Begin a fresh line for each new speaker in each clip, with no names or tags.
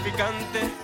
traficante.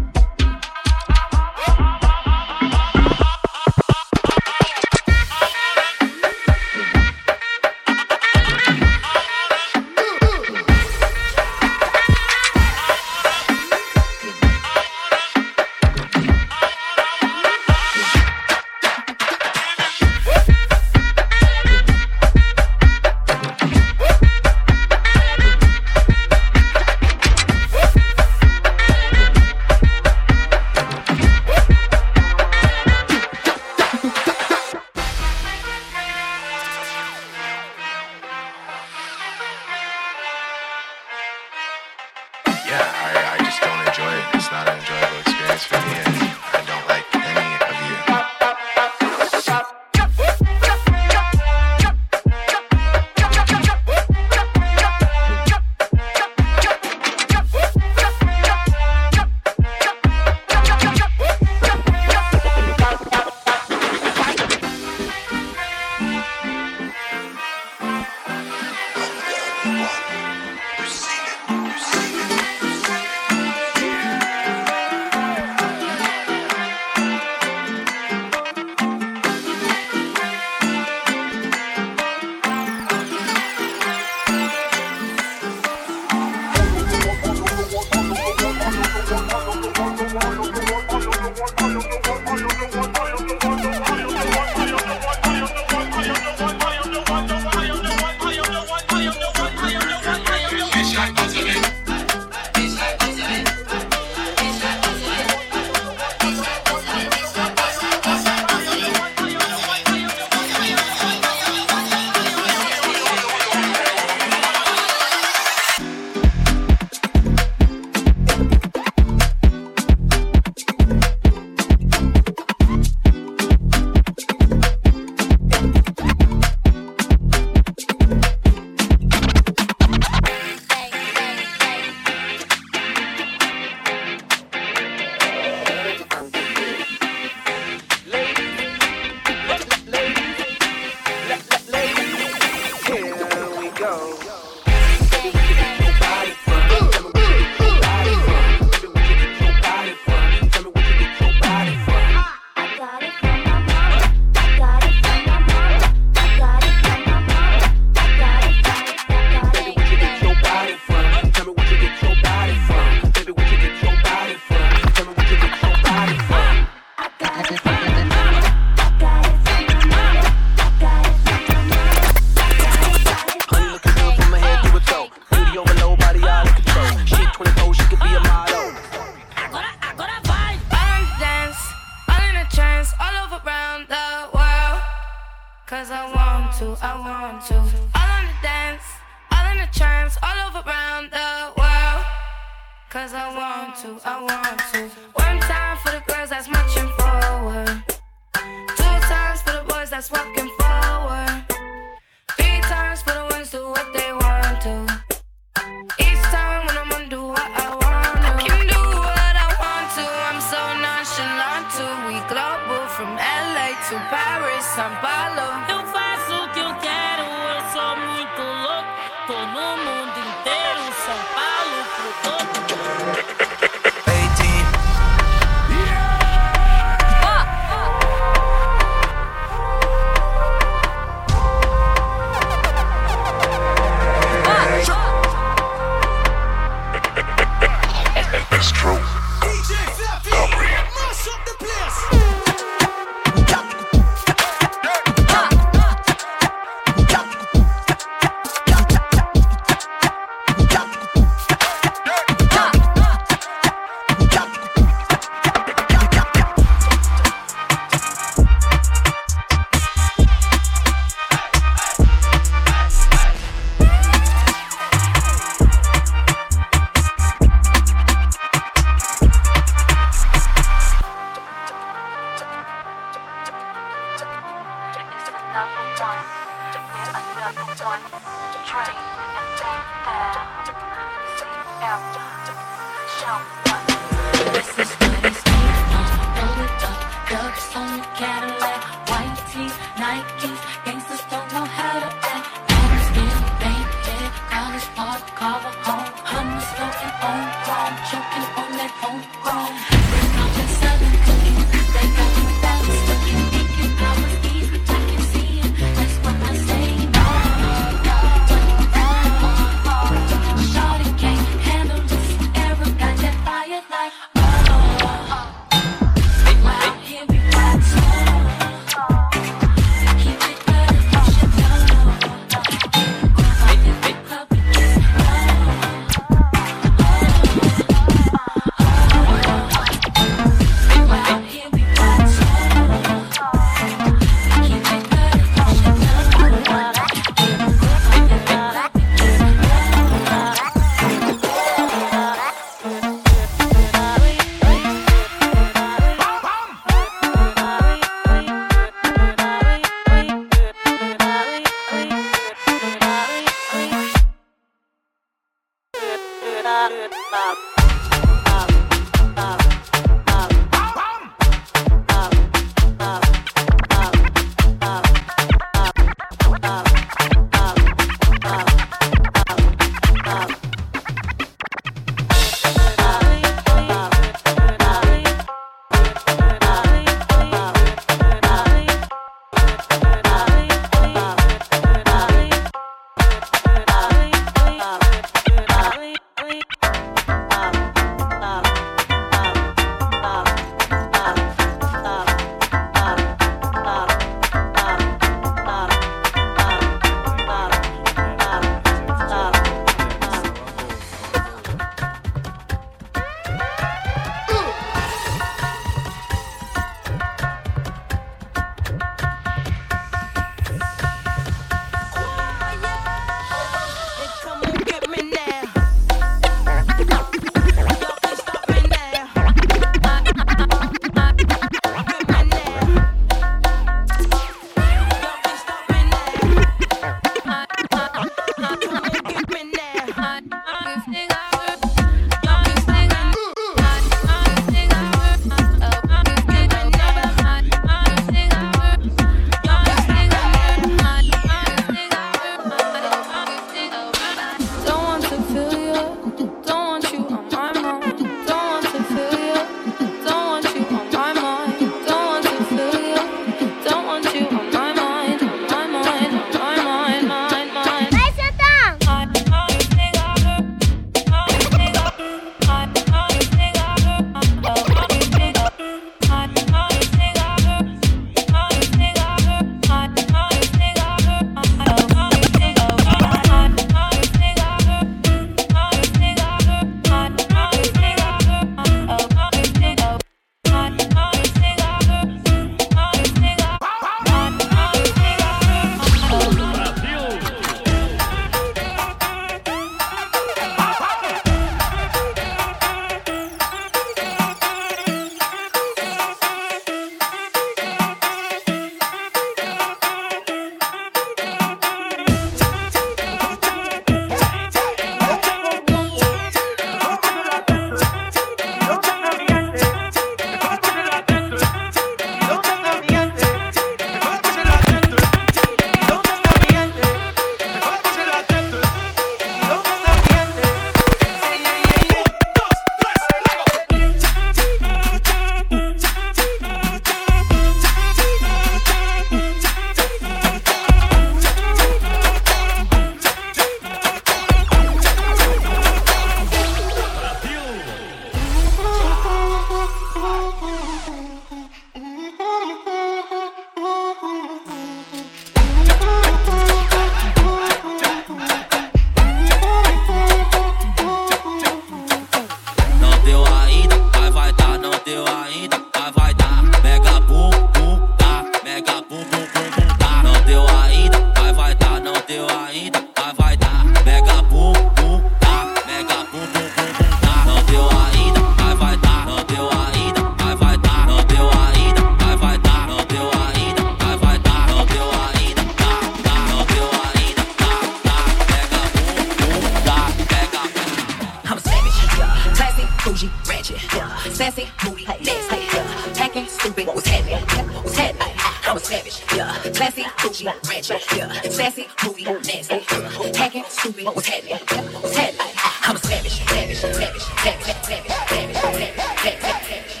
Classy, bougie, ratchet, yeah. Sassy, moody, nasty, yeah. Tacky, stupid, what's happening? What's happening? I'm a savage, savage, savage, savage, savage, savage, savage, savage,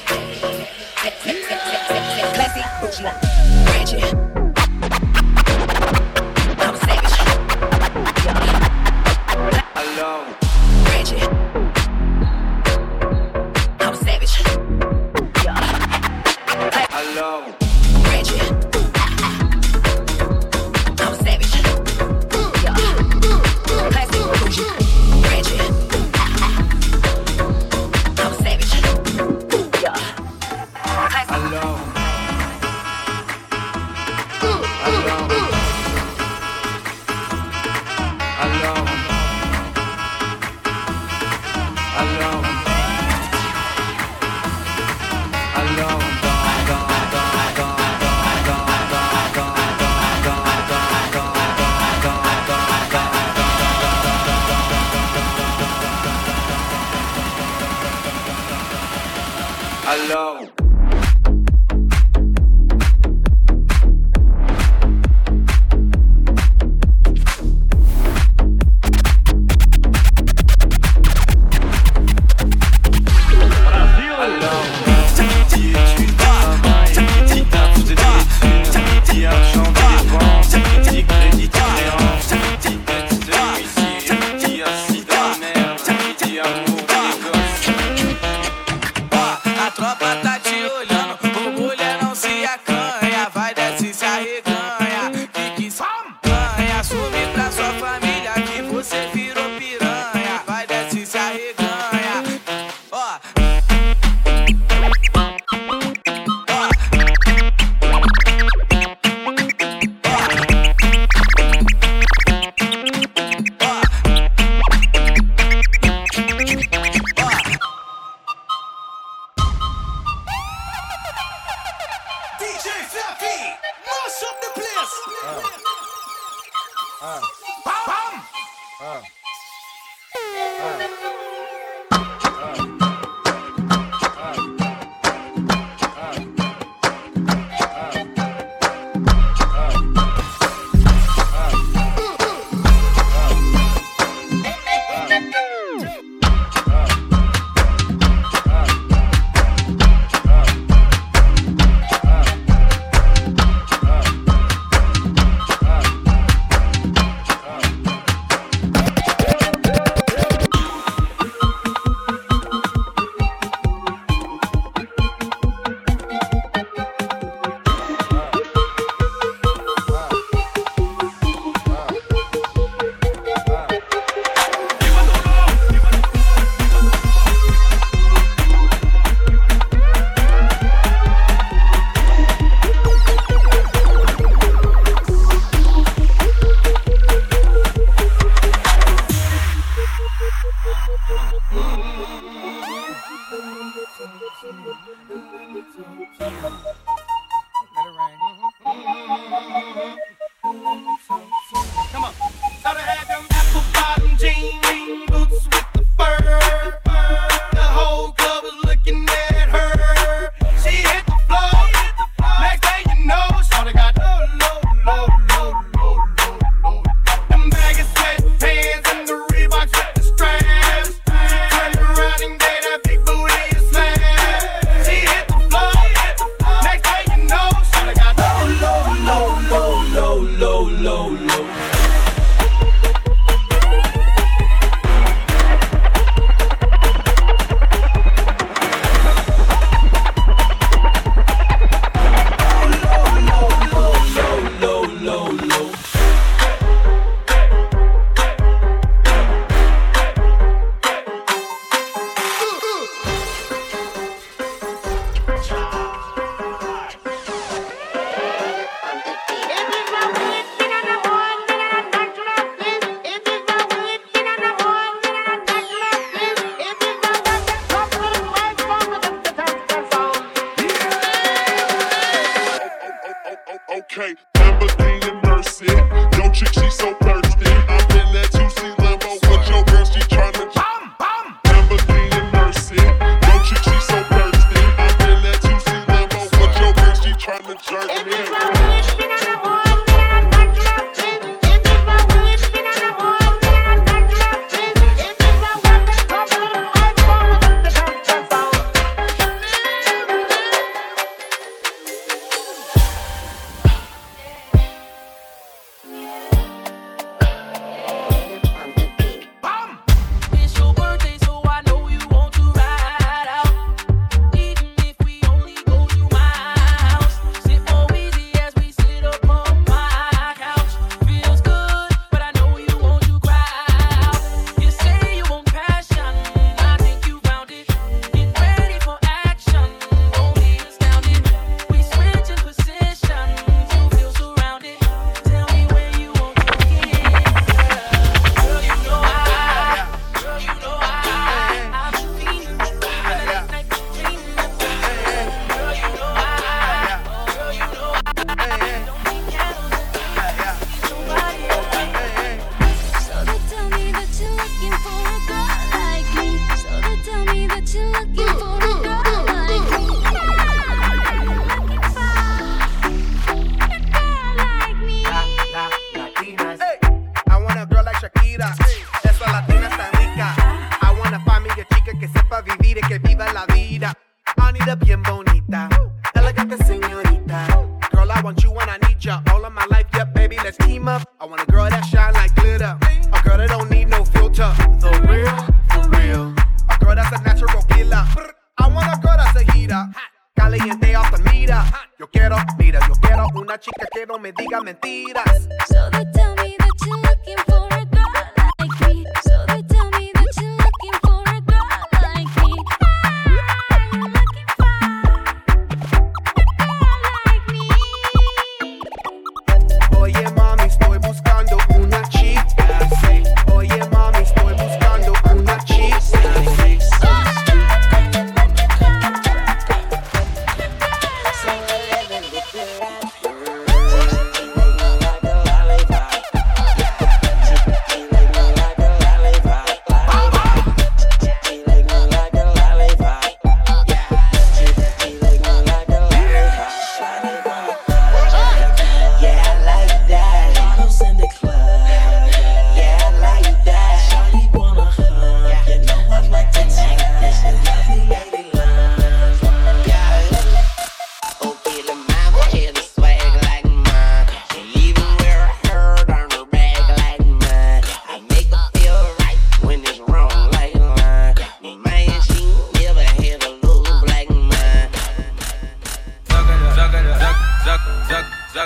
Classy, bougie, ratchet. I'm a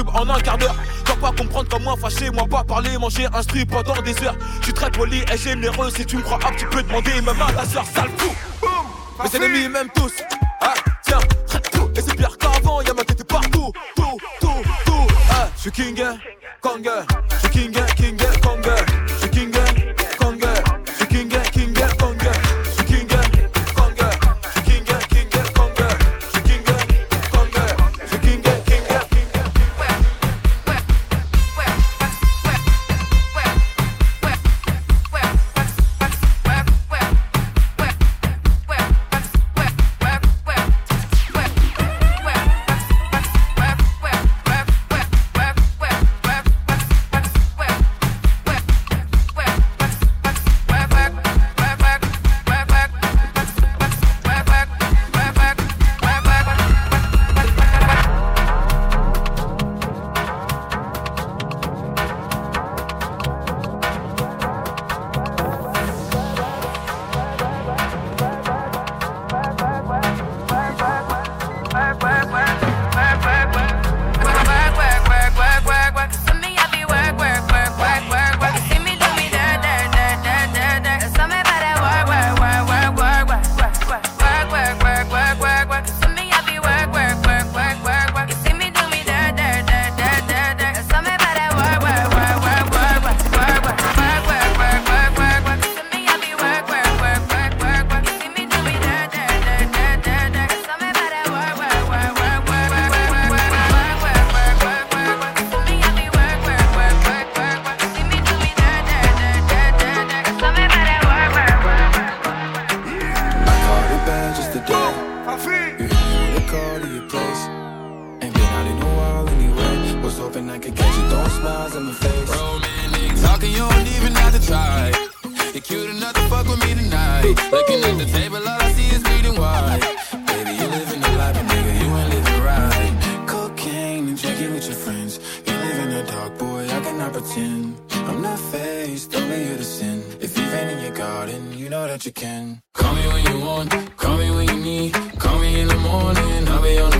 en un quart d'heure. Tu vas pas comprendre comme moi, fâché, moi pas parler, manger, instruit pendant des heures. Je suis très poli et généreux, si tu me crois apte, tu peux demander même à ta soeur, sale fou. Mes ennemis m'aiment tous. Ah, tiens, traite tout. Et c'est pire qu'avant, y'a ma tête partout. Tout, tout, tout. Ah, je suis king, kong. Je suis king,
hoping I could catch you throwing smiles in my face.
Romantic talking, you don't even have to try. You're cute enough to fuck with me tonight. Looking at the table, all I see is bleeding white.
Baby, you living the life, but nigga, you ain't living right. Cocaine and drinking with your friends. You live in the dark, boy, I cannot pretend. I'm not faced, only here to sin. If you've in your garden, you know that you can.
Call me when you want, call me when you need. Call me in the morning, I'll be on